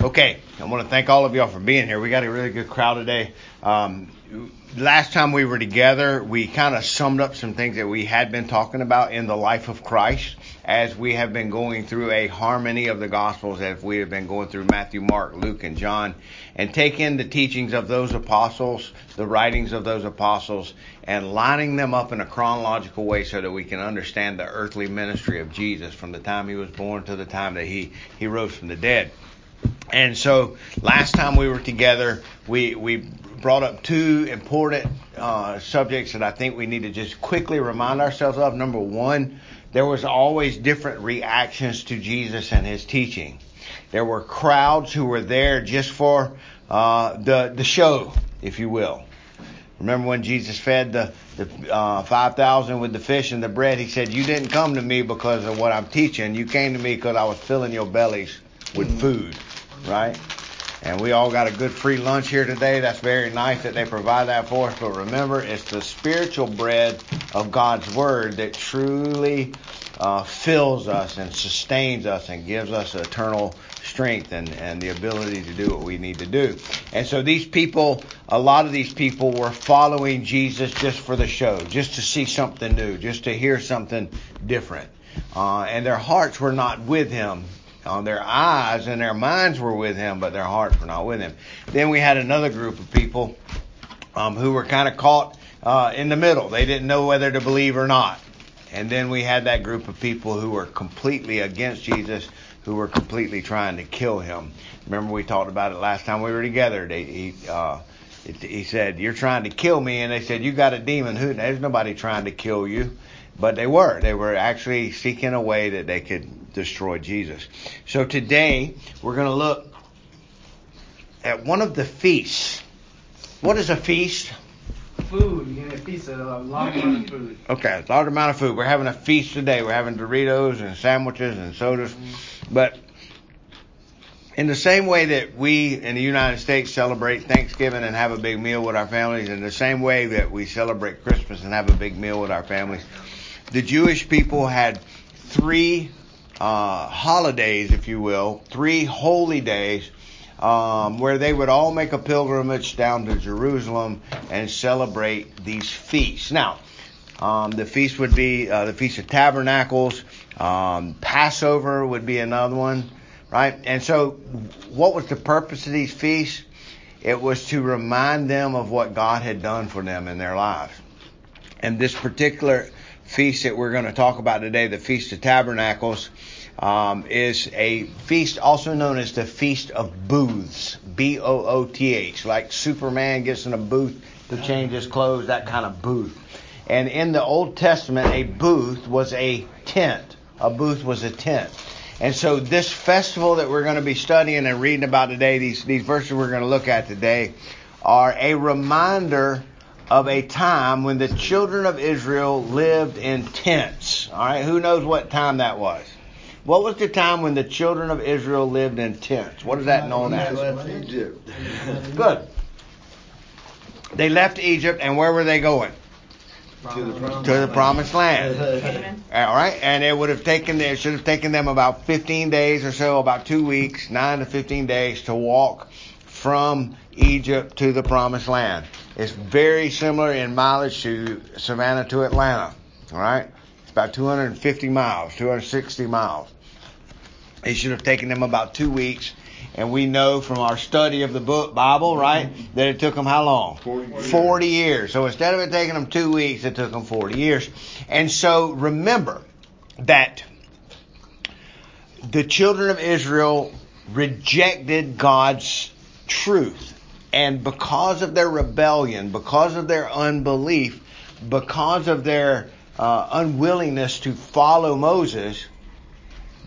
Okay, I want to thank all of y'all for being here. We got a really good crowd today. Um, last time we were together, we kind of summed up some things that we had been talking about in the life of Christ as we have been going through a harmony of the Gospels, as we have been going through Matthew, Mark, Luke, and John, and taking the teachings of those apostles, the writings of those apostles, and lining them up in a chronological way so that we can understand the earthly ministry of Jesus from the time he was born to the time that he, he rose from the dead. And so last time we were together, we, we brought up two important uh, subjects that I think we need to just quickly remind ourselves of. Number one, there was always different reactions to Jesus and his teaching. There were crowds who were there just for uh, the the show, if you will. Remember when Jesus fed the, the uh, 5,000 with the fish and the bread? He said, You didn't come to me because of what I'm teaching. You came to me because I was filling your bellies with food right? And we all got a good free lunch here today. That's very nice that they provide that for us. But remember, it's the spiritual bread of God's Word that truly uh, fills us and sustains us and gives us eternal strength and, and the ability to do what we need to do. And so these people, a lot of these people were following Jesus just for the show, just to see something new, just to hear something different. Uh, and their hearts were not with him on their eyes and their minds were with him, but their hearts were not with him. Then we had another group of people um, who were kind of caught uh, in the middle. They didn't know whether to believe or not. And then we had that group of people who were completely against Jesus, who were completely trying to kill him. Remember we talked about it last time we were together. They, he, uh, he said, "You're trying to kill me," and they said, "You got a demon. Who? There's nobody trying to kill you." But they were. They were actually seeking a way that they could destroy Jesus. So today we're going to look at one of the feasts. What is a feast? Food. You get a feast, of a large amount of food. Okay, a large amount of food. We're having a feast today. We're having Doritos and sandwiches and sodas. Mm-hmm. But in the same way that we in the United States celebrate Thanksgiving and have a big meal with our families, in the same way that we celebrate Christmas and have a big meal with our families, the Jewish people had three uh, holidays, if you will, three holy days, um, where they would all make a pilgrimage down to Jerusalem and celebrate these feasts. Now, um, the feast would be uh, the Feast of Tabernacles. Um, Passover would be another one, right? And so, what was the purpose of these feasts? It was to remind them of what God had done for them in their lives. And this particular feast that we're going to talk about today, the Feast of Tabernacles, um, is a feast also known as the Feast of Booths. B O O T H. Like Superman gets in a booth to change his clothes, that kind of booth. And in the Old Testament, a booth was a tent. A booth was a tent. And so this festival that we're going to be studying and reading about today, these, these verses we're going to look at today, are a reminder of a time when the children of Israel lived in tents. All right, who knows what time that was? What was the time when the children of Israel lived in tents? What is that known as? Egypt. Good. They left Egypt, and where were they going? To the, to the promised land. All right, and it would have taken it should have taken them about 15 days or so, about two weeks, nine to 15 days to walk from Egypt to the promised land. It's very similar in mileage to Savannah to Atlanta. All right, it's about 250 miles, 260 miles. It should have taken them about two weeks. And we know from our study of the book Bible, right, that it took them how long? 40 years. 40 years. So instead of it taking them two weeks, it took them 40 years. And so remember that the children of Israel rejected God's truth. And because of their rebellion, because of their unbelief, because of their uh, unwillingness to follow Moses,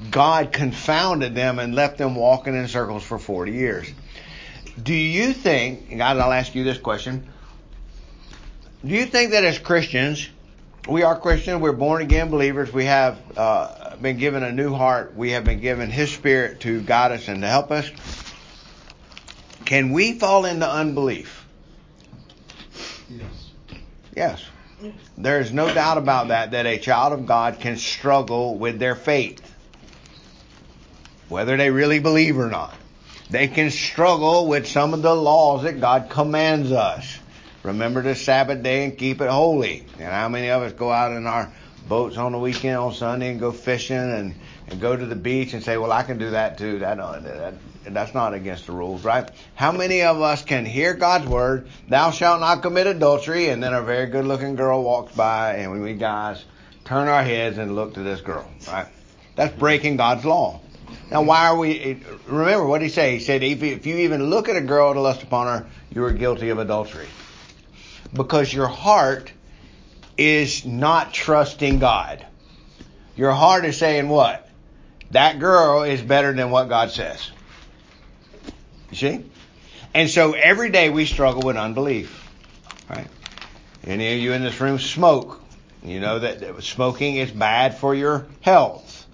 God confounded them and left them walking in circles for 40 years. Do you think, God, I'll ask you this question. Do you think that as Christians, we are Christians, we're born again believers, we have uh, been given a new heart, we have been given His Spirit to guide us and to help us? Can we fall into unbelief? Yes. Yes. There is no doubt about that, that a child of God can struggle with their faith, whether they really believe or not. They can struggle with some of the laws that God commands us. Remember the Sabbath day and keep it holy. And how many of us go out in our boats on the weekend on Sunday and go fishing and, and go to the beach and say, well, I can do that too. That, that, that's not against the rules, right? How many of us can hear God's word, thou shalt not commit adultery, and then a very good looking girl walks by and we guys turn our heads and look to this girl, right? That's breaking God's law. Now, why are we, remember what he said? He said, if, you even look at a girl to lust upon her, you are guilty of adultery. Because your heart is not trusting God. Your heart is saying what? That girl is better than what God says. You see? And so every day we struggle with unbelief. Right? Any of you in this room smoke. You know that smoking is bad for your health.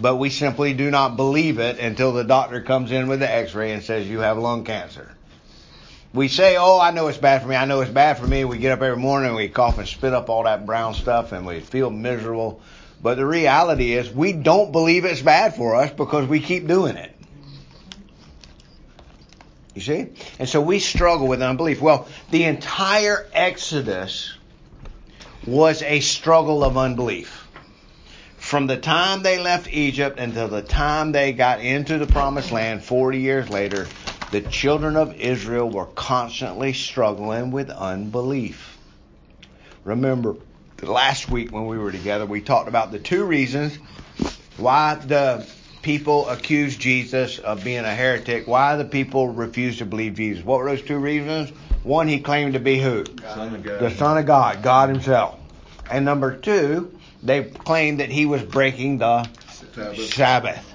But we simply do not believe it until the doctor comes in with the x-ray and says you have lung cancer. We say, oh, I know it's bad for me. I know it's bad for me. We get up every morning and we cough and spit up all that brown stuff and we feel miserable. But the reality is we don't believe it's bad for us because we keep doing it. You see? And so we struggle with unbelief. Well, the entire Exodus was a struggle of unbelief. From the time they left Egypt until the time they got into the promised land 40 years later, the children of Israel were constantly struggling with unbelief. Remember, last week when we were together, we talked about the two reasons why the people accused Jesus of being a heretic? Why the people refused to believe Jesus? What were those two reasons? One, he claimed to be who? Son the Son of God, God Himself. And number two, they claimed that he was breaking the Sabbath. Sabbath.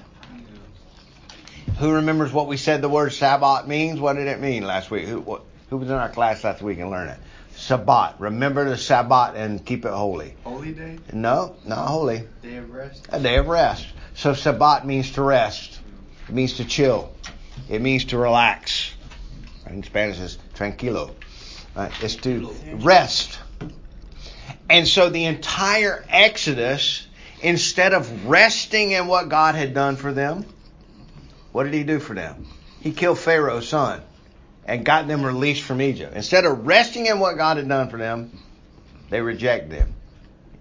Who remembers what we said the word Sabbath means? What did it mean last week? Who, what, who was in our class last week and learned it? Sabbath. Remember the Sabbath and keep it holy. Holy day? No, not holy. Day of rest. A day of rest. So Sabbath means to rest. It means to chill. It means to relax. In Spanish, it's tranquilo. Right? It's to rest. And so the entire Exodus, instead of resting in what God had done for them, what did he do for them? He killed Pharaoh's son and got them released from Egypt. Instead of resting in what God had done for them, they reject them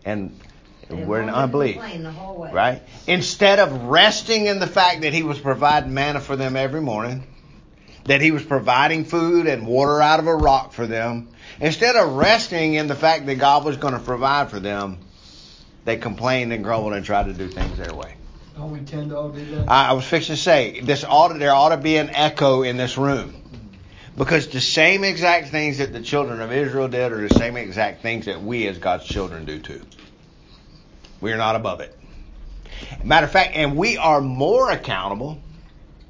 And we're in unbelief. Right? Instead of resting in the fact that he was providing manna for them every morning, that he was providing food and water out of a rock for them, instead of resting in the fact that God was going to provide for them, they complained and grumbled and tried to do things their way. Don't we tend to all do that? I, I was fixing to say this ought to, there ought to be an echo in this room. Because the same exact things that the children of Israel did are the same exact things that we as God's children do too. We are not above it. Matter of fact, and we are more accountable.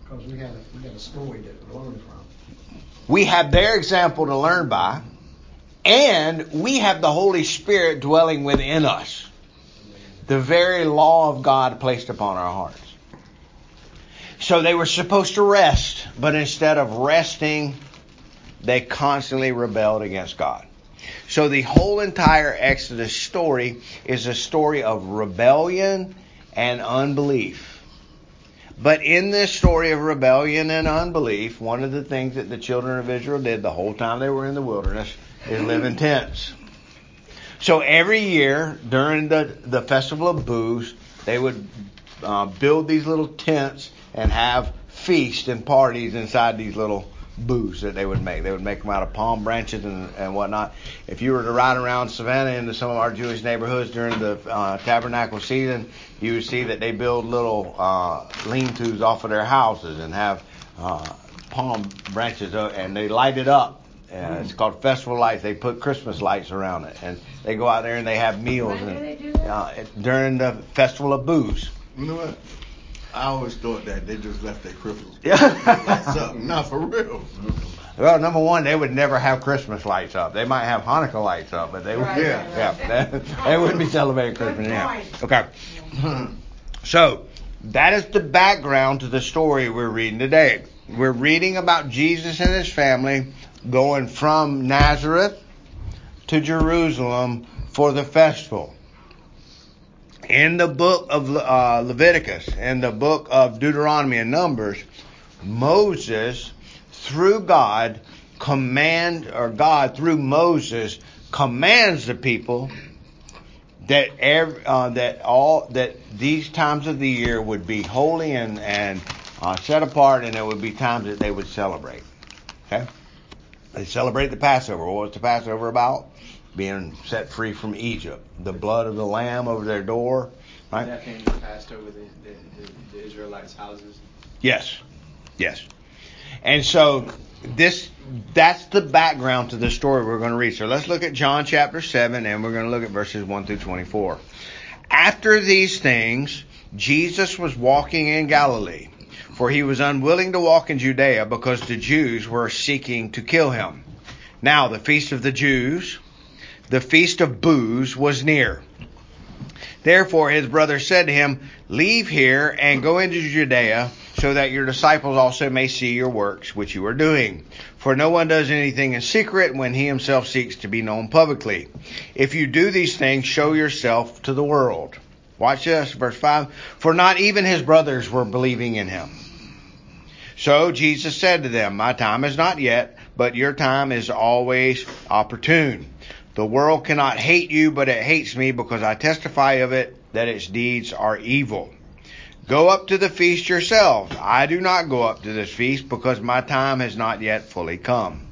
Because we have we got a story to learn from. We have their example to learn by, and we have the Holy Spirit dwelling within us. The very law of God placed upon our hearts. So they were supposed to rest, but instead of resting, they constantly rebelled against God. So the whole entire Exodus story is a story of rebellion and unbelief. But in this story of rebellion and unbelief, one of the things that the children of Israel did the whole time they were in the wilderness is live in tents. So every year during the, the festival of booths, they would uh, build these little tents and have feasts and parties inside these little booths that they would make. They would make them out of palm branches and, and whatnot. If you were to ride around Savannah into some of our Jewish neighborhoods during the uh, tabernacle season, you would see that they build little uh, lean-tos off of their houses and have uh, palm branches uh, and they light it up. Uh, it's called festival lights. They put Christmas lights around it, and they go out there and they have meals and, uh, during the festival of booths. You know what? I always thought that they just left their Christmas Yeah. lights up. Not for real. Well, number one, they would never have Christmas lights up. They might have Hanukkah lights up, but they would, Right, yeah, right, yeah, they, they wouldn't be celebrating Christmas. Yeah. Okay. So that is the background to the story we're reading today. We're reading about Jesus and his family going from Nazareth to Jerusalem for the festival. In the book of uh, Leviticus and the book of Deuteronomy and Numbers, Moses, through God, command or God through Moses commands the people that every, uh, that all that these times of the year would be holy and and uh, set apart, and there would be times that they would celebrate. Okay, they celebrate the Passover. What was the Passover about? Being set free from Egypt, the blood of the lamb over their door, right? That thing that passed over the, the, the, the Israelites' houses. Yes, yes. And so this that's the background to the story we're going to read. So let's look at John chapter 7 and we're going to look at verses 1 through 24. After these things, Jesus was walking in Galilee, for he was unwilling to walk in Judea because the Jews were seeking to kill him. Now, the feast of the Jews, the feast of booths, was near. Therefore, his brother said to him, Leave here and go into Judea so that your disciples also may see your works which you are doing. For no one does anything in secret when he himself seeks to be known publicly. If you do these things, show yourself to the world. Watch this, verse 5. For not even his brothers were believing in him. So Jesus said to them, My time is not yet, but your time is always opportune. The world cannot hate you, but it hates me because I testify of it that its deeds are evil. Go up to the feast yourselves. I do not go up to this feast because my time has not yet fully come.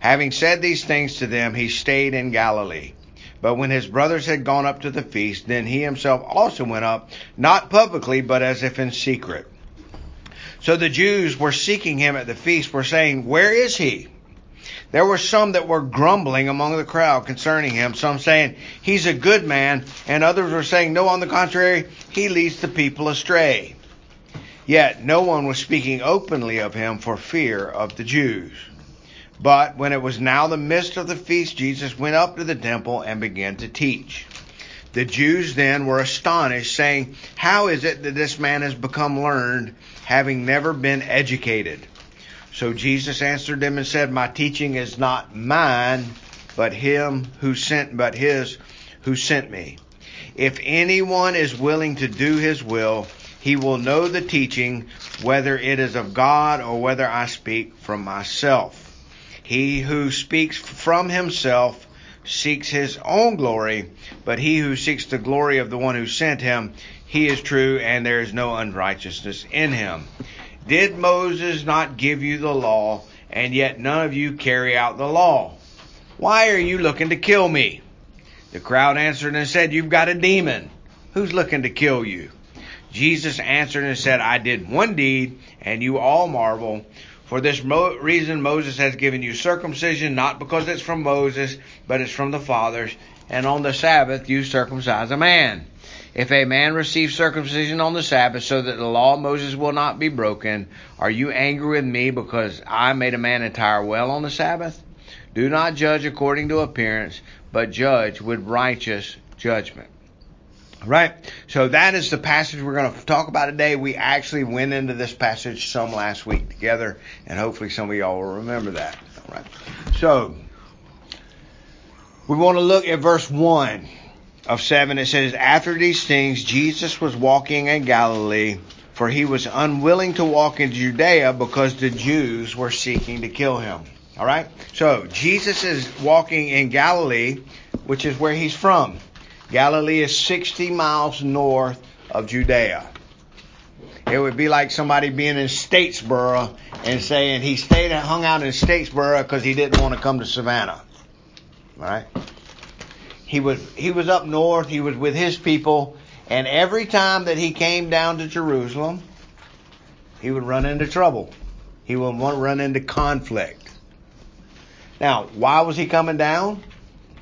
Having said these things to them, he stayed in Galilee. But when his brothers had gone up to the feast, then he himself also went up, not publicly, but as if in secret. So the Jews were seeking him at the feast, were saying, Where is he? There were some that were grumbling among the crowd concerning him, some saying, He's a good man, and others were saying, No, on the contrary, he leads the people astray. Yet no one was speaking openly of him for fear of the Jews. But when it was now the midst of the feast, Jesus went up to the temple and began to teach. The Jews then were astonished, saying, How is it that this man has become learned, having never been educated? So Jesus answered them and said, My teaching is not mine, but him who sent but his who sent me. If anyone is willing to do his will, he will know the teaching, whether it is of God or whether I speak from myself. He who speaks from himself seeks his own glory, but he who seeks the glory of the one who sent him, he is true, and there is no unrighteousness in him. Did Moses not give you the law, and yet none of you carry out the law? Why are you looking to kill me? The crowd answered and said, You've got a demon. Who's looking to kill you? Jesus answered and said, I did one deed, and you all marvel. For this mo- reason, Moses has given you circumcision, not because it's from Moses, but it's from the fathers. And on the Sabbath, you circumcise a man. If a man receives circumcision on the Sabbath so that the law of Moses will not be broken, are you angry with me because I made a man entire well on the Sabbath? Do not judge according to appearance, but judge with righteous judgment. Right? So that is the passage we're going to talk about today. We actually went into this passage some last week together, and hopefully some of y'all will remember that. All right. So, we want to look at verse 1 of 7. It says, After these things, Jesus was walking in Galilee, for he was unwilling to walk in Judea because the Jews were seeking to kill him. All right? So, Jesus is walking in Galilee, which is where he's from. Galilee is 60 miles north of Judea. It would be like somebody being in Statesboro and saying he stayed and hung out in Statesboro because he didn't want to come to Savannah. Right? He was he was up north. He was with his people, and every time that he came down to Jerusalem, he would run into trouble. He would run into conflict. Now, why was he coming down?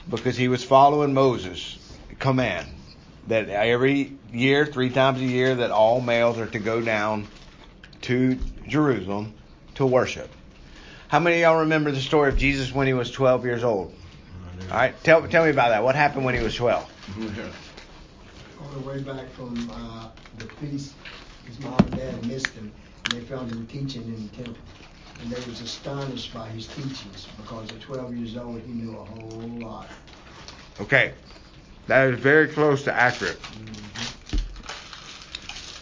Because he was following Moses' command that every year, three times a year, that all males are to go down to Jerusalem to worship. How many of y'all remember the story of Jesus when he was 12 years old? All right, tell tell me about that. What happened when he was 12? On the way back from uh, the feast, his mom and dad missed him, and they found him teaching in the temple. And they was astonished by his teachings because at 12 years old he knew a whole lot. Okay, that is very close to accurate.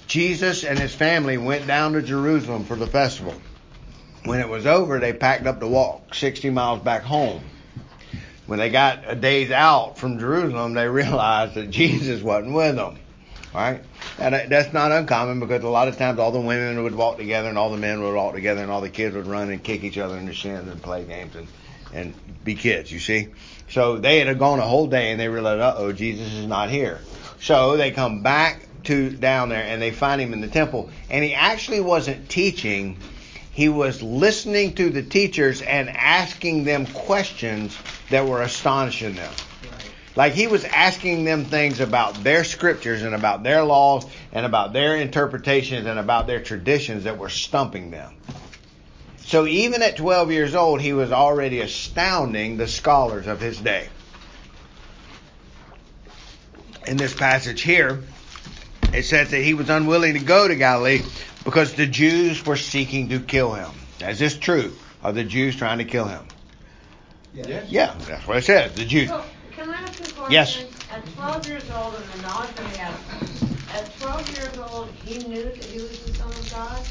Jesus and his family went down to Jerusalem for the festival. When it was over, they packed up to walk 60 miles back home. When they got a day's out from Jerusalem, they realized that Jesus wasn't with them. Right? And that's not uncommon because a lot of times all the women would walk together and all the men would walk together and all the kids would run and kick each other in the shins and play games and, and be kids, you see? So they had gone a whole day and they realized, uh oh, Jesus is not here. So they come back to down there and they find him in the temple and he actually wasn't teaching. He was listening to the teachers and asking them questions that were astonishing them. Like he was asking them things about their scriptures and about their laws and about their interpretations and about their traditions that were stumping them. So even at 12 years old, he was already astounding the scholars of his day. In this passage here, it says that he was unwilling to go to Galilee because the Jews were seeking to kill him. Is this true? Are the Jews trying to kill him? Yeah. Yeah, that's what it says. The Jews. So, can I ask a question? Yes. At 12 years old, and the knowledge that he had, at 12 years old, he knew that he was the Son of God?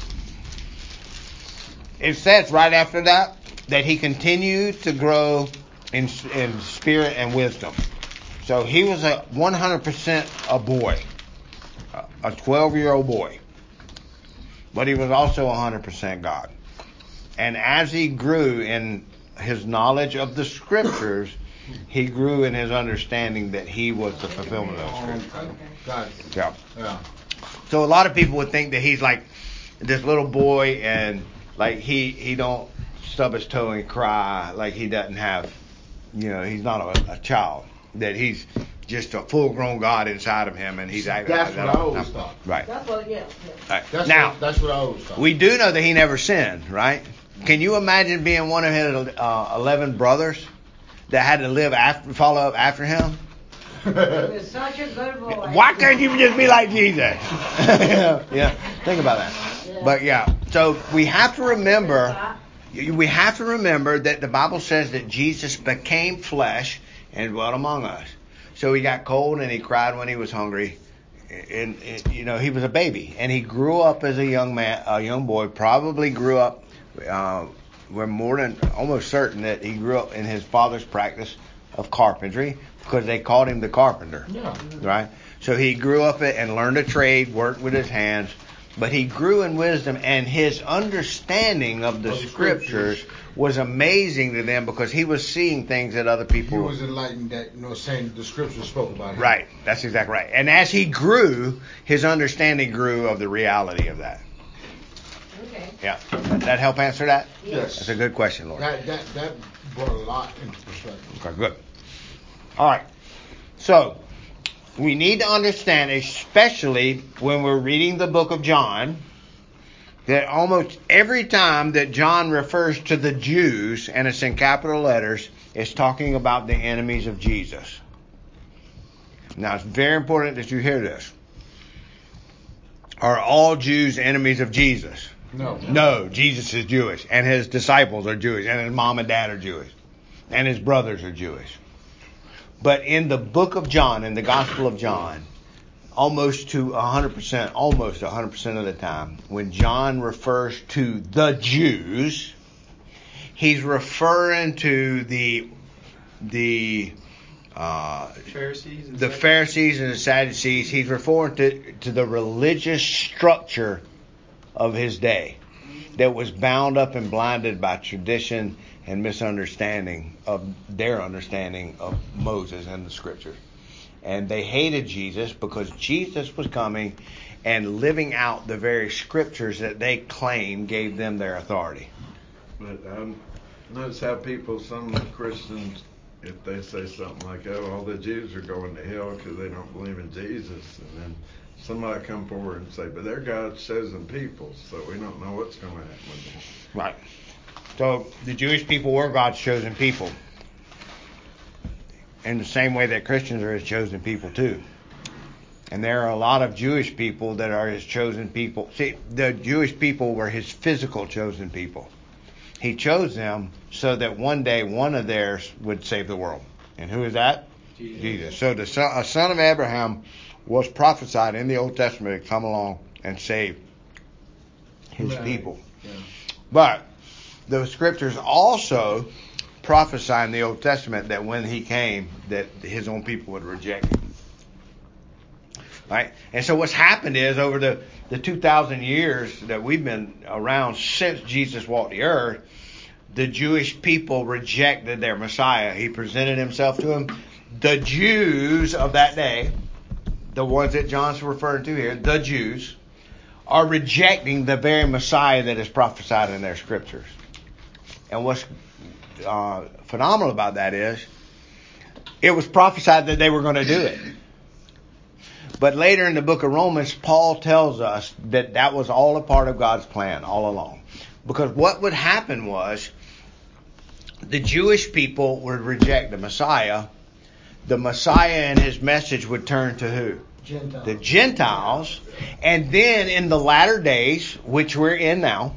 It says right after that that he continued to grow in in spirit and wisdom. So he was a 100% a boy, a 12 year old boy, but he was also 100% God. And as he grew in his knowledge of the scriptures, he grew in his understanding that he was the fulfillment of the scriptures. God. Yeah. Yeah. So a lot of people would think that he's like this little boy and like he he don't stub his toe and cry like he doesn't have you know he's not a, a child that he's just a full grown God inside of him and he's acting That's like what that I all the always thought. Right. That's what, yeah, yeah. right. That's Now what, that's what I always thought. we do know that he never sinned, right? Can you imagine being one of his uh, eleven brothers that had to live after follow up after him? Such a good boy. Why can't you just be like Jesus? yeah, think about that. But yeah, so we have to remember, we have to remember that the Bible says that Jesus became flesh and dwelt among us. So he got cold and he cried when he was hungry. And, and you know he was a baby and he grew up as a young man, a young boy. Probably grew up. Uh, we're more than almost certain that he grew up in his father's practice of carpentry because they called him the carpenter Yeah. right? So he grew up and learned a trade, worked with his hands, but he grew in wisdom, and his understanding of the Of the scriptures scriptures. was amazing to them because he was seeing things that other He people. was enlightened that, you know, saying the scriptures spoke about him. Right, that's exactly right. And as he grew, his understanding grew of the reality of that. Okay. Yeah, Did that help answer that? Yes. That's a good question, Lord. That, that, that brought a lot into perspective. Okay, good. All right. So, we need to understand, especially when we're reading the book of John, that almost every time that John refers to the Jews, and it's in capital letters, it's talking about the enemies of Jesus. Now, it's very important that you hear this. Are all Jews enemies of Jesus? No. No, Jesus is Jewish, and his disciples are Jewish, and his mom and dad are Jewish, and his brothers are Jewish. But in the book of John, in the Gospel of John, almost to 100%, almost 100% of the time, when John refers to the Jews, he's referring to the the uh, Pharisees and the Pharisees and the Sadducees. He's referring to, to the religious structure of his day that was bound up and blinded by tradition and misunderstanding of their understanding of Moses and the scriptures. And they hated Jesus because Jesus was coming and living out the very scriptures that they claimed gave them their authority. But um, notice how people, some Christians, if they say something like, "Oh, all the Jews are going to hell because they don't believe in Jesus," and then somebody come forward and say, "But they're God's chosen people, so we don't know what's going to happen with them." Right. So the Jewish people were God's chosen people. In the same way that Christians are his chosen people too. And there are a lot of Jewish people that are his chosen people. See, the Jewish people were his physical chosen people. He chose them so that one day one of theirs would save the world. And who is that? Jesus. Jesus. So the son, a son of Abraham was prophesied in the Old Testament to come along and save his Right. people. Yeah. But the scriptures also prophesy in the Old Testament that when he came, that his own people would reject him. Right? And so what's happened is over the, the 2,000 years that we've been around since Jesus walked the earth, the Jewish people rejected their Messiah. He presented himself to them. The Jews of that day, the ones that John's referring to here, the Jews, are rejecting the very Messiah that is prophesied in their scriptures. And what's uh, phenomenal about that is it was prophesied that they were going to do it. But later in the book of Romans, Paul tells us that that was all a part of God's plan all along. Because what would happen was the Jewish people would reject the Messiah. The Messiah and his message would turn to who? Gentiles. the Gentiles, and then in the latter days, which we're in now,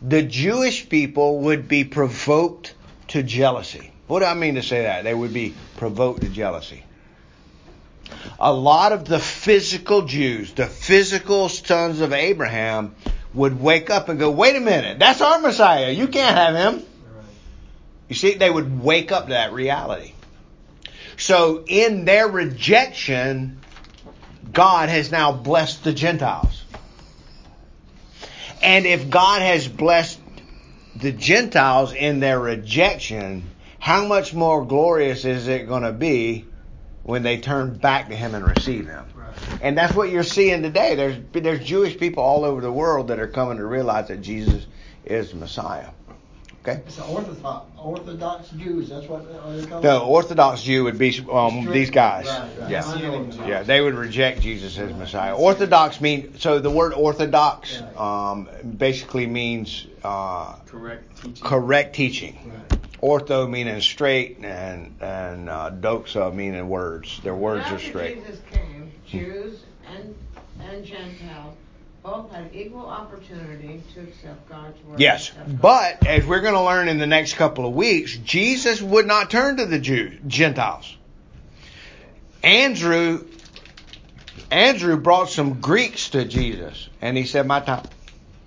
the Jewish people would be provoked to jealousy. What do I mean to say that? They would be provoked to jealousy. A lot of the physical Jews, the physical sons of Abraham, would wake up and go, wait a minute, that's our Messiah. You can't have him. Right. You see, they would wake up to that reality. So in their rejection, God has now blessed the Gentiles. And if God has blessed the Gentiles in their rejection, how much more glorious is it going to be when they turn back to Him and receive Him? Right. And that's what you're seeing today. There's there's Jewish people all over the world that are coming to realize that Jesus is the Messiah. Okay. It's the Orthodox, Orthodox Jews. That's what are they called? No, Orthodox Jew would be um, these guys. Right, right. Yeah. I know them. Yeah, they would reject Jesus as Messiah. Orthodox mean so the word orthodox um, basically means uh, Correct teaching. correct teaching. Right. Ortho meaning straight and and uh, doxa meaning words. Their words are straight. Jesus came, Jews and, and Gentiles both had equal opportunity to accept God's word. Yes, but as we're going to learn in the next couple of weeks, Jesus would not turn to the Jews, Gentiles. Andrew, Andrew brought some Greeks to Jesus, and he said, "My time,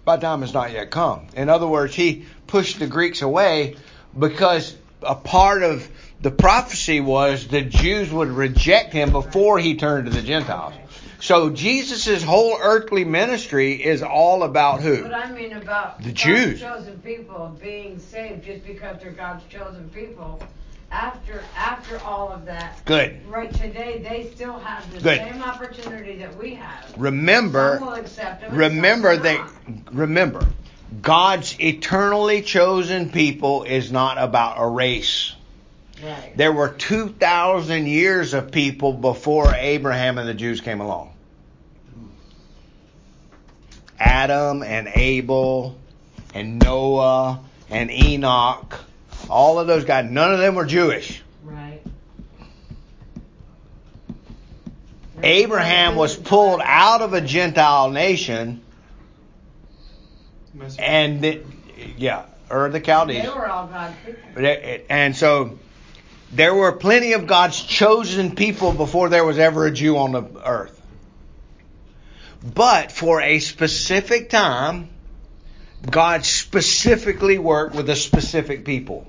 my time has not yet come." In other words, he pushed the Greeks away because a part of the prophecy was the Jews would reject him before he turned to the Gentiles. So Jesus' whole earthly ministry is all about who? But I mean about The Jews. chosen people being saved just because they're God's chosen people. After after all of that, Good. right today they still have the Good. same opportunity that we have. Remember, Some will accept them. remember some will that not. remember God's eternally chosen people is not about a race. Right. There were 2,000 years of people before Abraham and the Jews came along. Adam and Abel and Noah and Enoch, all of those guys, none of them were Jewish. Right. Abraham was pulled out of a Gentile nation and, it, yeah, Ur the Chaldees. They were all God's people. And so there were plenty of God's chosen people before there was ever a Jew on the earth. But for a specific time, God specifically worked with a specific people,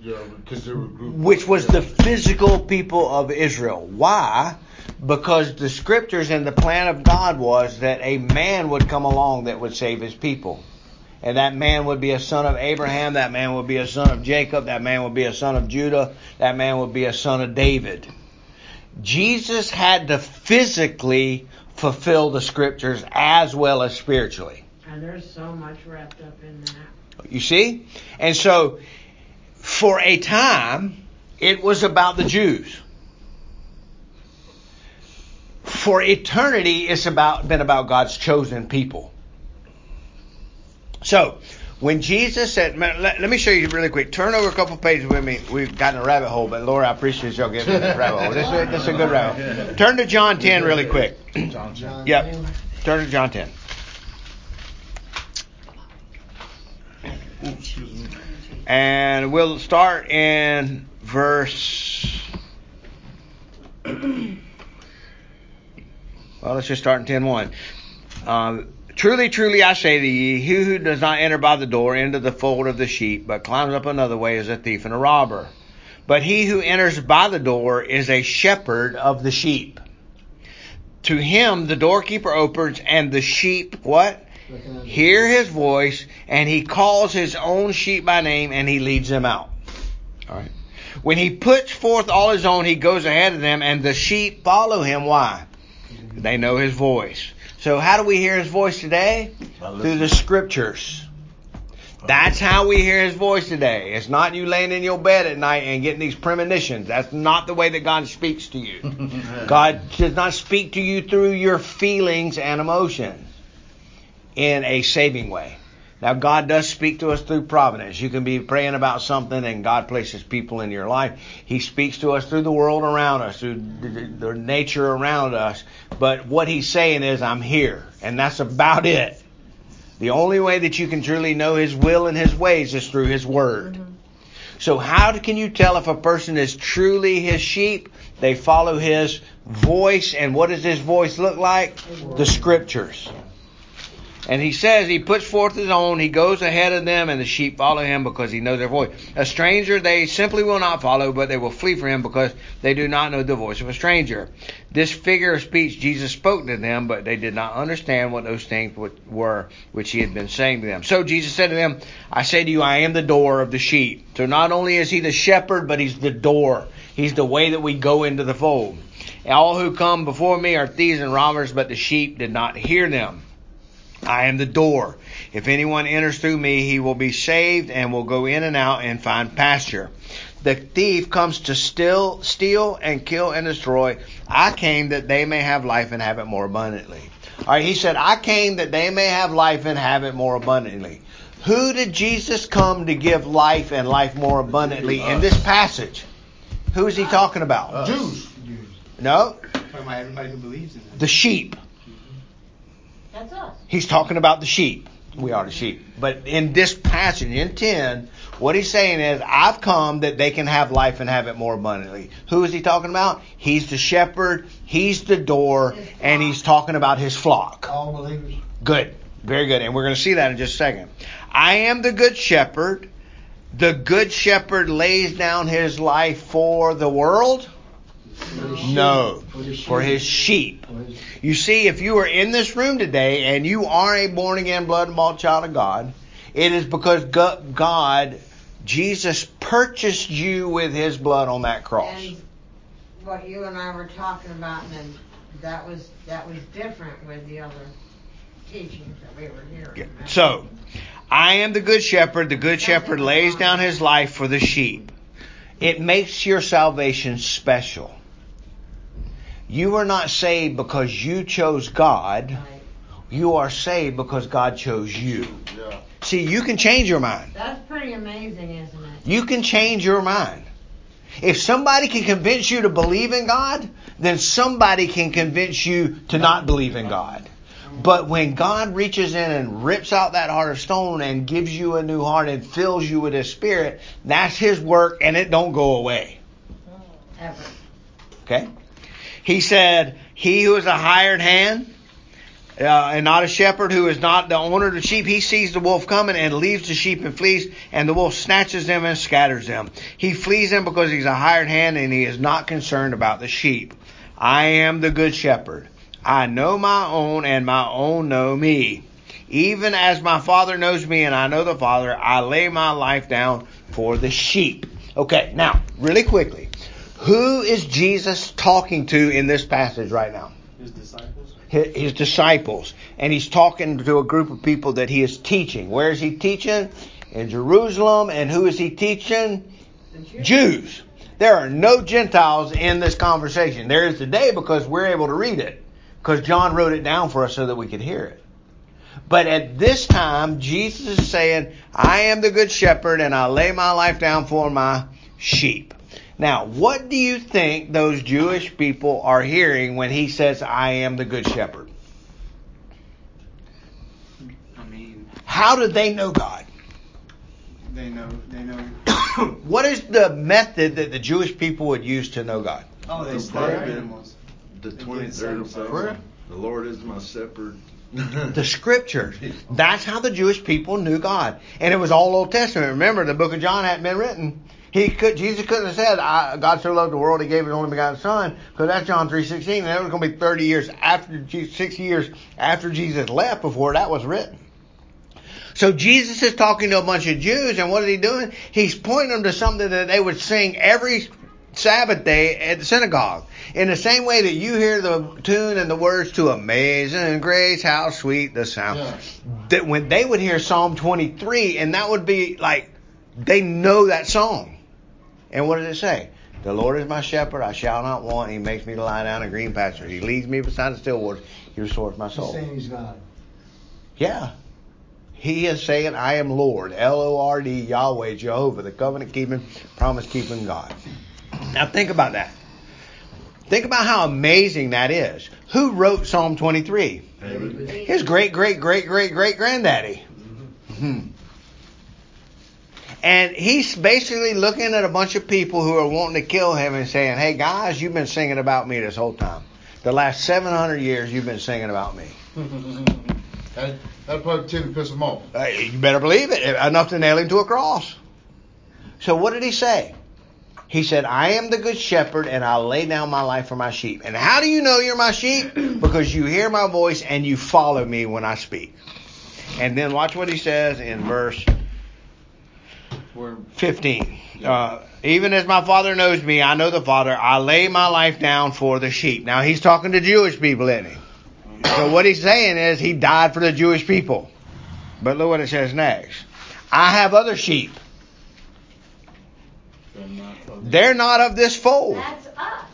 Yeah, they were a group. which was the physical people of Israel. Why? Because the scriptures and the plan of God was that a man would come along that would save his people. And that man would be a son of Abraham, that man would be a son of Jacob, that man would be a son of Judah, that man would be a son of David. Jesus had to physically fulfill the scriptures as well as spiritually. And there's so much wrapped up in that. You see? And so, for a time, it was about the Jews. For eternity, it's about been about God's chosen people. So, when Jesus said, let, let me show you really quick. Turn over a couple pages with me. We've gotten a rabbit hole, but Laura, I appreciate y'all getting me this rabbit hole. This is, this is a good rabbit hole. Turn to John 10 really quick. John John Yep. Turn to John 10. And we'll start in verse. Well, let's just start in 10 1. Um, truly, truly, I say to ye, he who does not enter by the door into the fold of the sheep, but climbs up another way, is a thief and a robber. But he who enters by the door is a shepherd of the sheep. To him the doorkeeper opens, and the sheep what? Hear his voice, and he calls his own sheep by name, and he leads them out. All right. When he puts forth all his own, he goes ahead of them, and the sheep follow him. Why? Mm-hmm. They know his voice. So how do we hear his voice today? Through the scriptures. That's how we hear his voice today. It's not you laying in your bed at night and getting these premonitions. That's not the way that God speaks to you. God does not speak to you through your feelings and emotions in a saving way. Now, God does speak to us through providence. You can be praying about something and God places people in your life. He speaks to us through the world around us, through the, nature around us. But what He's saying is, I'm here. And that's about it. The only way that you can truly know His will and His ways is through His Word. Mm-hmm. So how can you tell if a person is truly His sheep? They follow His voice. And what does His voice look like? The Scriptures. And he says he puts forth his own, he goes ahead of them, and the sheep follow him because he knows their voice. A stranger they simply will not follow, but they will flee from him because they do not know the voice of a stranger. This figure of speech Jesus spoke to them, but they did not understand what those things were which he had been saying to them. So Jesus said to them, I say to you, I am the door of the sheep. So not only is he the shepherd, but he's the door. He's the way that we go into the fold. All who come before me are thieves and robbers, but the sheep did not hear them. I am the door. If anyone enters through me, he will be saved and will go in and out and find pasture. The thief comes to steal, steal and kill and destroy. I came that they may have life and have it more abundantly. All right, he said, I came that they may have life and have it more abundantly. Who did Jesus come to give life and life more abundantly in this passage? Who is he talking about? Jews. No, Talking about everybody who believes in him. the sheep. That's us. He's talking about the sheep. We are the sheep. But in this passage, in 10, what he's saying is, I've come that they can have life and have it more abundantly. Who is he talking about? He's the shepherd, he's the door, and he's talking about his flock. All believers. Good. Very good. And we're going to see that in just a second. I am the good shepherd. The good shepherd lays down his life for the world? For the sheep. No. For the sheep. For his sheep. You see, if you are in this room today and you are a born again, blood and bought child of God, it is because God, Jesus, purchased you with His blood on that cross. And what you and I were talking about, and then that was, that was different with the other teachings that we were hearing. So, I am the good shepherd. The good shepherd lays down his life for the sheep. It makes your salvation special. You are not saved because you chose God. You are saved because God chose you. Yeah. See, you can change your mind. That's pretty amazing, isn't it? You can change your mind. If somebody can convince you to believe in God, then somebody can convince you to not believe in God. But when God reaches in and rips out that heart of stone and gives you a new heart and fills you with His Spirit, that's His work and it don't go away. Ever. Okay? He said, He who is a hired hand uh, and not a shepherd, who is not the owner of the sheep, he sees the wolf coming and leaves the sheep and flees, and the wolf snatches them and scatters them. He flees them because he's a hired hand and he is not concerned about the sheep. I am the good shepherd. I know my own, and my own know me. Even as my Father knows me, and I know the Father, I lay my life down for the sheep. Okay, now, really quickly. Who is Jesus talking to in this passage right now? His disciples. His, his disciples. And he's talking to a group of people that he is teaching. Where is he teaching? In Jerusalem. And who is he teaching? Jews. Jews. There are no Gentiles in this conversation. There is today because we're able to read it. Because John wrote it down for us so that we could hear it. But at this time, Jesus is saying, I am the good shepherd and I lay my life down for my sheep. Now, what do you think those Jewish people are hearing when he says, I am the good shepherd? I mean, How do they know God? they know, they know. what is the method that the Jewish people would use to know God? Oh, they The study animals. The They twenty did third some Psalm. prayer. The Lord is my shepherd; the scriptures. That's how the Jewish people knew God, and it was all Old Testament. Remember, the Book of John hadn't been written. He could, Jesus couldn't have said, I, "God so loved the world, He gave His only begotten Son," because that's John three sixteen, and it was going to be thirty years after, Jesus, six years after Jesus left before that was written. So Jesus is talking to a bunch of Jews, and what is he doing? He's pointing them to something that they would sing every Sabbath day at the synagogue. In the same way that you hear the tune and the words to Amazing Grace, how sweet the sound. Yeah. That when they would hear Psalm 23, and that would be like, they know that song. And what does it say? The Lord is my shepherd, I shall not want. He makes me to lie down in green pastures. He leads me beside the still waters. He restores my soul. He's saying he's God. Yeah. He is saying, I am Lord, L O R D, Yahweh, Jehovah, the covenant keeping, promise keeping God. Now think about that. Think about how amazing that is. Who wrote Psalm 23? His great, great, great, great, great granddaddy. Hmm. And he's basically looking at a bunch of people who are wanting to kill him and saying, Hey guys, you've been singing about me this whole time. The last 700 years you've been singing about me. that, that probably tend to piss him off. Uh, you better believe it. Enough to nail him to a cross. So what did he say? He said, I am the good shepherd and I'll lay down my life for my sheep. And how do you know you're my sheep? Because you hear my voice and you follow me when I speak. And then watch what he says in verse 15. Uh, even as my father knows me, I know the father. I lay my life down for the sheep. Now he's talking to Jewish people, isn't he? So what he's saying is he died for the Jewish people. But look what it says next. I have other sheep. They're not of this fold. That's us.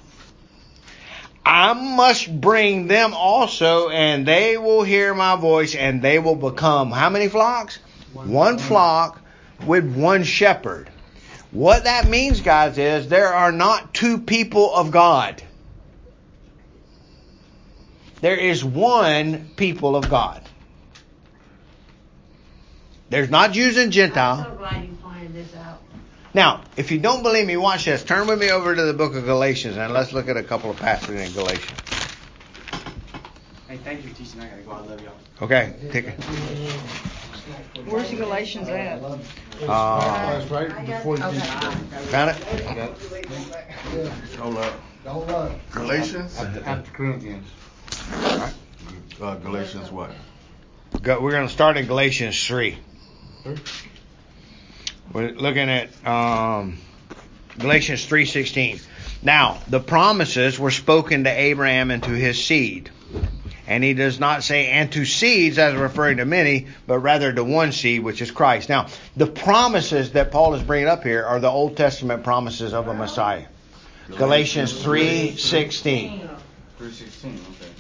I must bring them also, and they will hear my voice, and they will become how many flocks? One flock with one shepherd. What that means, guys, is there are not two people of God. There is one people of God. There's not Jews and I'm so glad you pointed this out. Now, if you don't believe me, watch this. Turn with me over to the book of Galatians and let's look at a couple of passages in Galatians. Hey, thank you for teaching. I gotta go. I love y'all. Okay, take it. Where's the Galatians at? Uh, That's right before you Okay. found it? Hold up. Don't look. Galatians? After Corinthians. Uh, Galatians what? Go, we're going to start in Galatians 3. We're looking at um, Galatians 3:16. Now, the promises were spoken to Abraham and to his seed. And he does not say and to seeds as referring to many, but rather to one seed, which is Christ. Now, the promises that Paul is bringing up here are the Old Testament promises of a Messiah. Galatians 3:16. 316. Okay.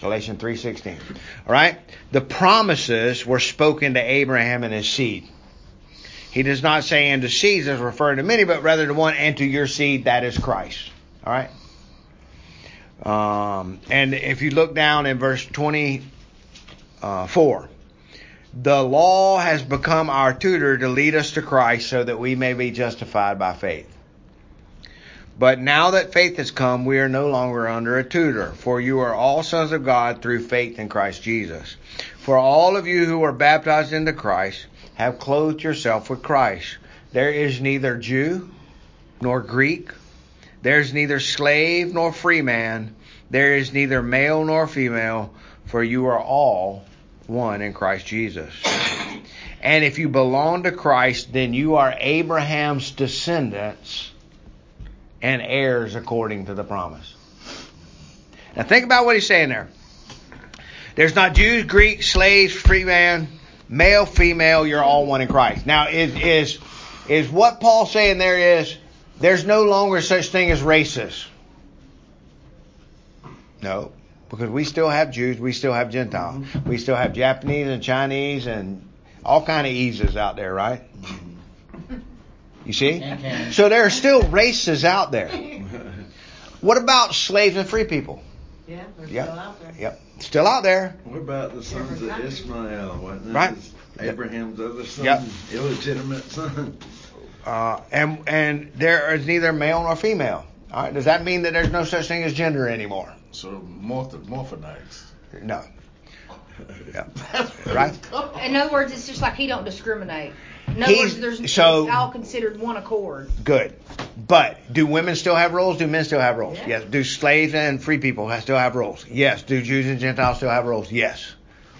Galatians 3:16. All right? The promises were spoken to Abraham and his seed. He does not say and to seeds as referring to many, but rather to one and to your seed that is Christ. All right? Um, and if you look down in verse 24, the law has become our tutor to lead us to Christ so that we may be justified by faith. But now that faith has come, we are no longer under a tutor, for you are all sons of God through faith in Christ Jesus. For all of you who are baptized into Christ have clothed yourself with Christ. There is neither Jew nor Greek, there is neither slave nor free man, there is neither male nor female, for you are all one in Christ Jesus. And if you belong to Christ, then you are Abraham's descendants and heirs according to the promise. Now think about what he's saying there. There's not Jews, Greeks, slaves, free man, male, female, you're all one in Christ. Now is is is what Paul's saying there is there's no longer such thing as races. No, because we still have Jews, we still have Gentiles, mm-hmm. we still have Japanese and Chinese and all kind of eases out there, right? Mm-hmm. You see? So there are still races out there. What about slaves and free people? Yeah, they're Yep. still out there. Yep. Still out there. What about the sons of Ishmael? Wasn't Right. his- Abraham's other son, Yep. illegitimate son. Uh, and and there is neither male nor female. All right. Does that mean that there's no such thing as gender anymore? So morph morphonites. No. Yeah. Right? In other words, it's just like he don't discriminate. In other He's- words, there's so- it's all considered one accord. Good. But do women still have roles? Do men still have roles? Yeah. Yes. Do slaves and free people still have roles? Yes. Do Jews and Gentiles still have roles? Yes.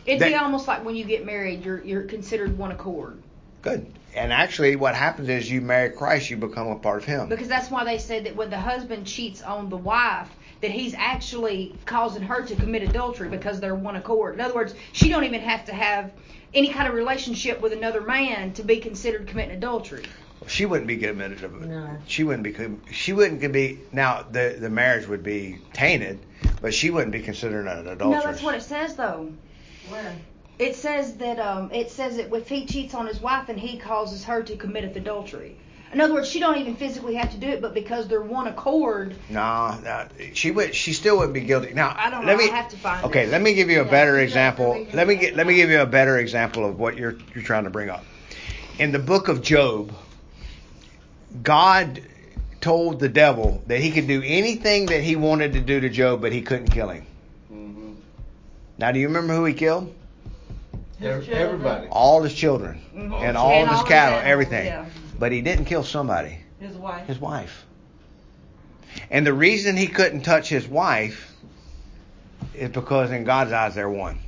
It'd That- be almost like when you get married, you're you're considered one accord. Good. And actually, what happens is you marry Christ, you become a part of Him. Because that's why they said that when the husband cheats on the wife, that he's actually causing her to commit adultery because they're one accord. In other words, she don't even have to have any kind of relationship with another man to be considered committing adultery. She wouldn't be committed. To, No. She wouldn't be. She wouldn't be. Now the the marriage would be tainted, but she wouldn't be considered an adulteress. No, that's what it says though. Where? It says that um, it says that if he cheats on his wife and he causes her to commit adultery. In other words, she don't even physically have to do it, but because they're one accord, No, no, she would. She still wouldn't be guilty. Now, I don't let know. me. I have to find okay, it. let me give you a Yeah, better example. so we can Let me get. Let me give you a better example of what you're you're trying to bring up. In the book of Job, God told the devil that he could do anything that he wanted to do to Job, but he couldn't kill him. Mhm. Now, do you remember who he killed? Ev- Everybody. All his children Mhm. and all And of his all cattle, animals, everything. yeah. But he didn't kill somebody. His wife. his wife. And the reason he couldn't touch his wife is because in God's eyes they're one.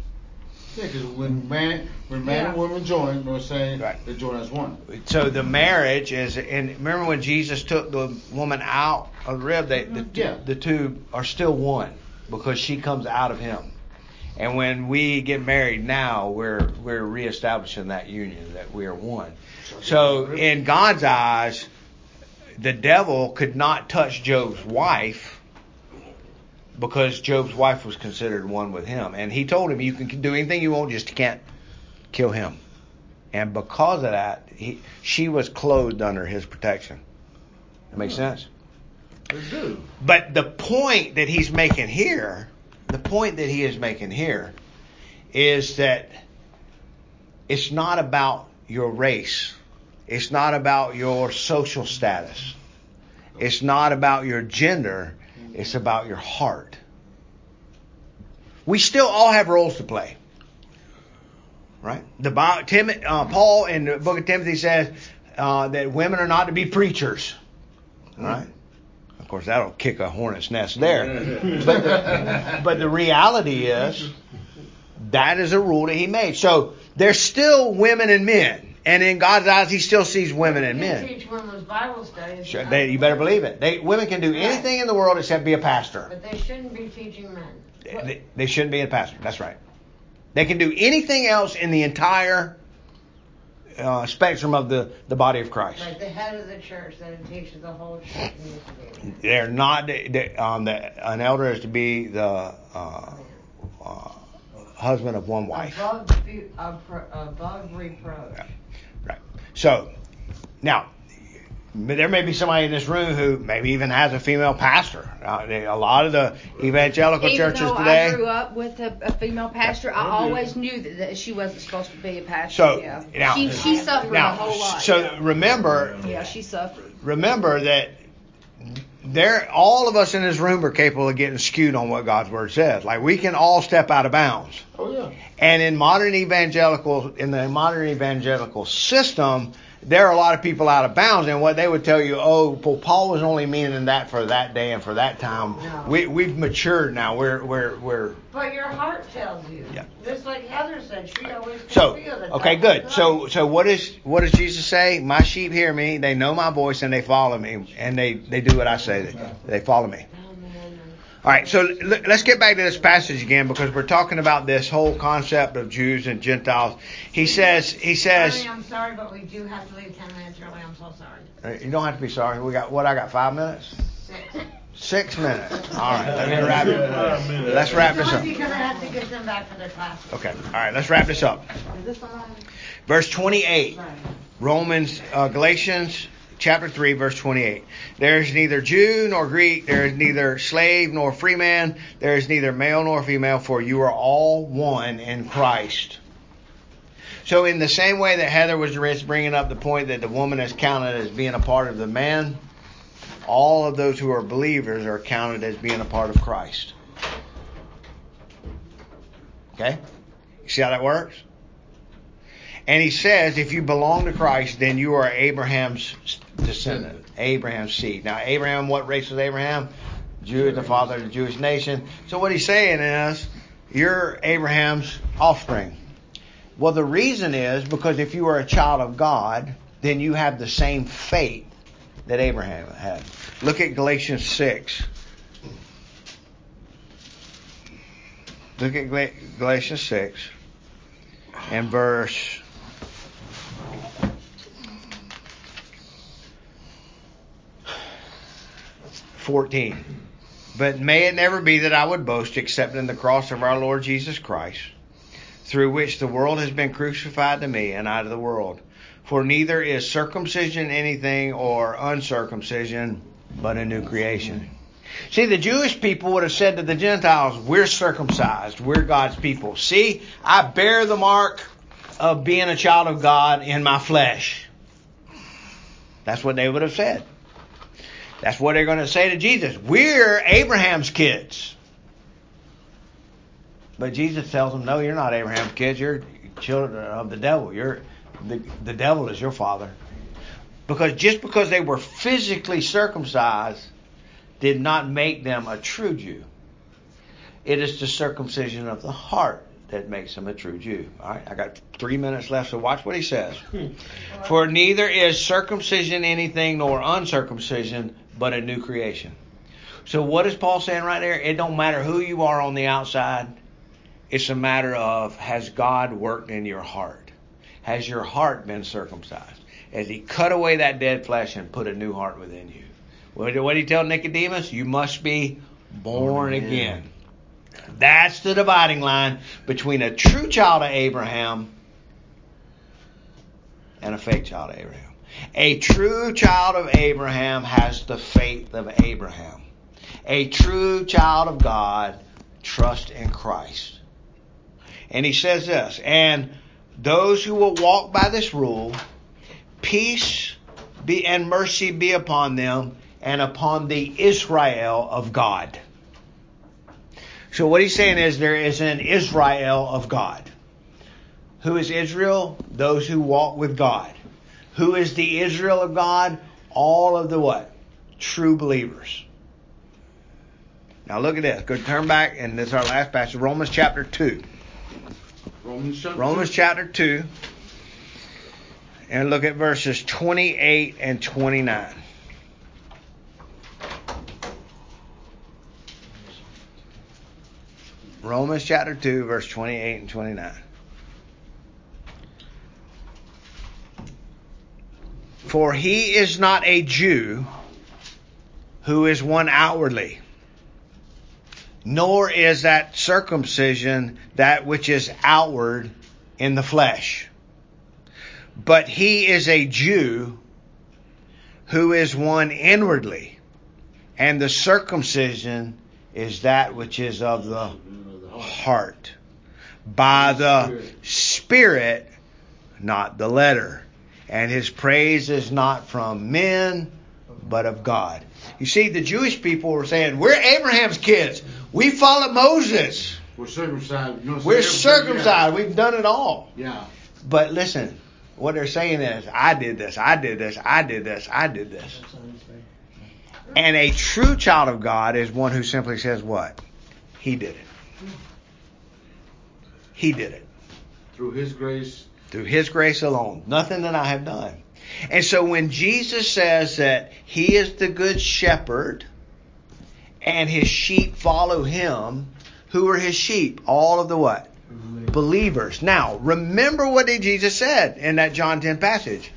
Yeah, because when man, when man and Yeah. woman join, we're saying Right. they join as one. So the marriage is, and remember when Jesus took the woman out of the rib, they, the, Yeah. the two are still one because she comes out of him. And when we get married now, we're we're reestablishing that union that we are one. So in God's eyes, the devil could not touch Job's wife because Job's wife was considered one with him. And he told him, You can do anything you want, just can't kill him. And because of that, he, she was clothed under his protection. That makes hmm. sense? But the point that he's making here, the point that he is making here, is that it's not about your race. It's not about your social status. It's not about your gender. It's about your heart. We still all have roles to play. Right? The Tim, uh, Paul in the book of Timothy says uh, that women are not to be preachers. Right? Of course, that'll kick a hornet's nest there. but, the, but the reality is, that is a rule that he made. So there's still women and men. And in God's eyes, he still sees women and You can men. teach women's Bible studies. Sure, they, you better believe it. They, women can do anything in the world except be a pastor. But they shouldn't be teaching men. They, they shouldn't be a pastor. That's right. They can do anything else in the entire uh, spectrum of the, the body of Christ. Like the head of the church that teaches the whole church. They're not. They, um, the, an elder is to be the uh, uh, husband of one wife. Above, above reproach. Right. So now there may be somebody in this room who maybe even has a female pastor. Uh, a lot of the evangelical Even churches though today. I grew up with a, a female pastor, I always knew that, that she wasn't supposed to be a pastor. So, yeah. now- she she suffered now, a whole lot. so remember, yeah, she suffered. remember that there, all of us in this room are capable of getting skewed on what God's word says. Like we can all step out of bounds. Oh yeah. And in modern evangelical, in the modern evangelical system, there are a lot of people out of bounds, and what they would tell you, oh, well, Paul was only meaning that for that day and for that time. No. We we've matured now. We're we're we're But your heart tells you. Yeah. Just like Heather said, she always so feel that. okay, good. So so what is what does Jesus say? My sheep hear me; they know my voice, and they follow me, and they they do what I say. They, they follow me. All right, so l- let's get back to this passage again because we're talking about this whole concept of Jews and Gentiles. He says, he says, Sorry, I'm sorry, but we do have to leave 10 minutes early. I'm so sorry. Uh, you don't have to be sorry. We got what? I got five minutes, Six. six minutes. All right, let me wrap it. Let's wrap this up. because I have to get them back for their class. Okay, all right, let's wrap this up. Is this? Verse 28, Romans, uh, Galatians chapter 3, verse 28. There is neither Jew nor Greek, there is neither slave nor free man, there is neither male nor female, for you are all one in Christ. So, in the same way that Heather was just bringing up the point that the woman is counted as being a part of the man, all of those who are believers are counted as being a part of Christ. Okay? See how that works? And he says, if you belong to Christ, then you are Abraham's descendant, Abraham's seed. Now, Abraham, what race was Abraham? Jew, the father of the Jewish nation. So what he's saying is, you're Abraham's offspring. Well, the reason is because if you are a child of God, then you have the same faith that Abraham had. Look at Galatians 6. Look at Gal- Galatians 6 and verse 14. But may it never be that I would boast except in the cross of our Lord Jesus Christ, through which the world has been crucified to me and I to the world. For neither is circumcision anything or uncircumcision, but a new creation. See, the Jewish people would have said to the Gentiles, We're circumcised. We're God's people. See, I bear the mark of being a child of God in my flesh. That's what they would have said. That's what they're going to say to Jesus. We're Abraham's kids. But Jesus tells them, No, you're not Abraham's kids. You're children of the devil. You're the, the devil is your father. Because just because they were physically circumcised did not make them a true Jew. It is the circumcision of the heart that makes them a true Jew. All right, I got three minutes left, so watch what he says. For neither is circumcision anything nor uncircumcision, but a new creation. So what is Paul saying right there? It don't matter who you are on the outside. It's a matter of has God worked in your heart? Has your heart been circumcised? Has he cut away that dead flesh and put a new heart within you? What did he tell Nicodemus? You must be born, again. That's the dividing line between a true child of Abraham and a fake child of Abraham. A true child of Abraham has the faith of Abraham. A true child of God trusts in Christ. And he says this, and those who will walk by this rule, peace be and mercy be upon them and upon the Israel of God. So what he's saying is there is an Israel of God. Who is Israel? Those who walk with God. Who is the Israel of God? All of the what? True believers. Now look at this. Go turn back, and this is our last passage, Romans chapter two. Romans chapter Romans chapter 2. And look at verses 28 and 29. Romans chapter 2, verse 28 and 29. For he is not a Jew who is one outwardly, nor is that circumcision that which is outward in the flesh. But he is a Jew who is one inwardly, and the circumcision is that which is of the heart, by the Spirit, not the letter. And his praise is not from men, but of God. You see, the Jewish people were saying, We're Abraham's kids. We follow Moses. We're circumcised. No, We're circumcised. circumcised. We've done it all. Yeah. But listen, what they're saying is, I did this, I did this, I did this, I did this. And a true child of God is one who simply says, What? He did it. He did it. Through His grace. Through His grace alone. Nothing that I have done. And so when Jesus says that He is the good shepherd and His sheep follow Him, who are His sheep? All of the what? believers. Now, remember what Jesus said in that John 10 passage.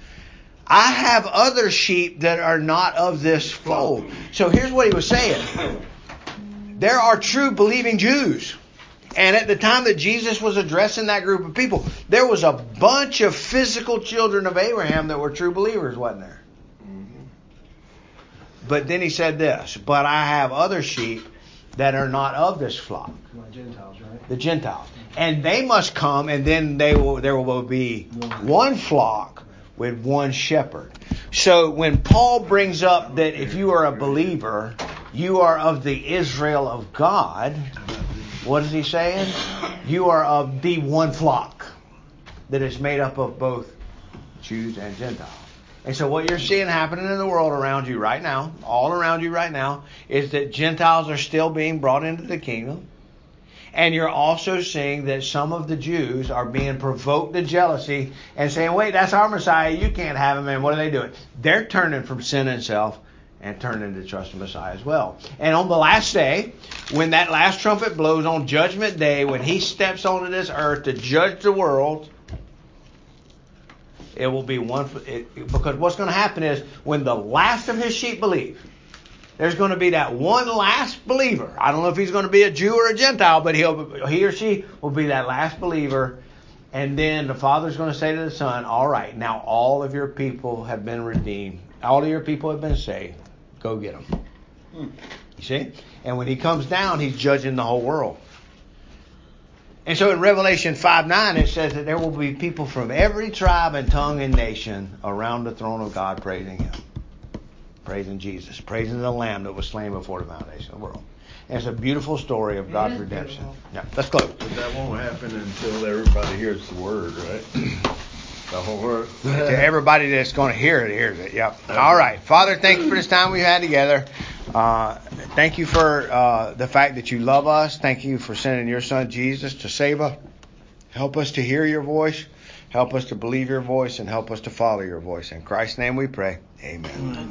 I have other sheep that are not of this fold. So here's what he was saying. There are true believing Jews. And at the time that Jesus was addressing that group of people, there was a bunch of physical children of Abraham that were true believers, wasn't there? Mm-hmm. But then he said this, but I have other sheep that are not of this flock My Gentiles, right? the Gentiles, and they must come, and then they will there will be one flock with one shepherd. So when Paul brings up that if you are a believer, you are of the Israel of God. What is he saying? You are of the one flock that is made up of both Jews and Gentiles. And so what you're seeing happening in the world around you right now, all around you right now, is that Gentiles are still being brought into the kingdom. And you're also seeing that some of the Jews are being provoked to jealousy and saying, wait, that's our Messiah. You can't have him. And what are they doing? They're turning from sin and self and turn into trust the Messiah as well. And on the last day, when that last trumpet blows on Judgment Day, when he steps onto this earth to judge the world, it will be one it, because what's going to happen is when the last of his sheep believe, there's going to be that one last believer. I don't know if he's going to be a Jew or a Gentile, but he'll he or she will be that last believer. And then the Father's going to say to the Son, "All right, now all of your people have been redeemed. All of your people have been saved. Go get them." You see? And when he comes down, he's judging the whole world. And so in Revelation 5 9, it says that there will be people from every tribe and tongue and nation around the throne of God praising him. Praising Jesus, praising the Lamb that was slain before the foundation of the world. And it's a beautiful story of God's redemption. beautiful. Yeah, let's close. But that won't happen until everybody hears the word, right? The whole word. to everybody that's going to hear it hears it. Yep. All right, Father, thank you for this time we've had together. Uh, thank you for uh, the fact that you love us. Thank you for sending your Son Jesus to save us. Help us to hear your voice. Help us to believe your voice and help us to follow your voice. In Christ's name we pray. Amen.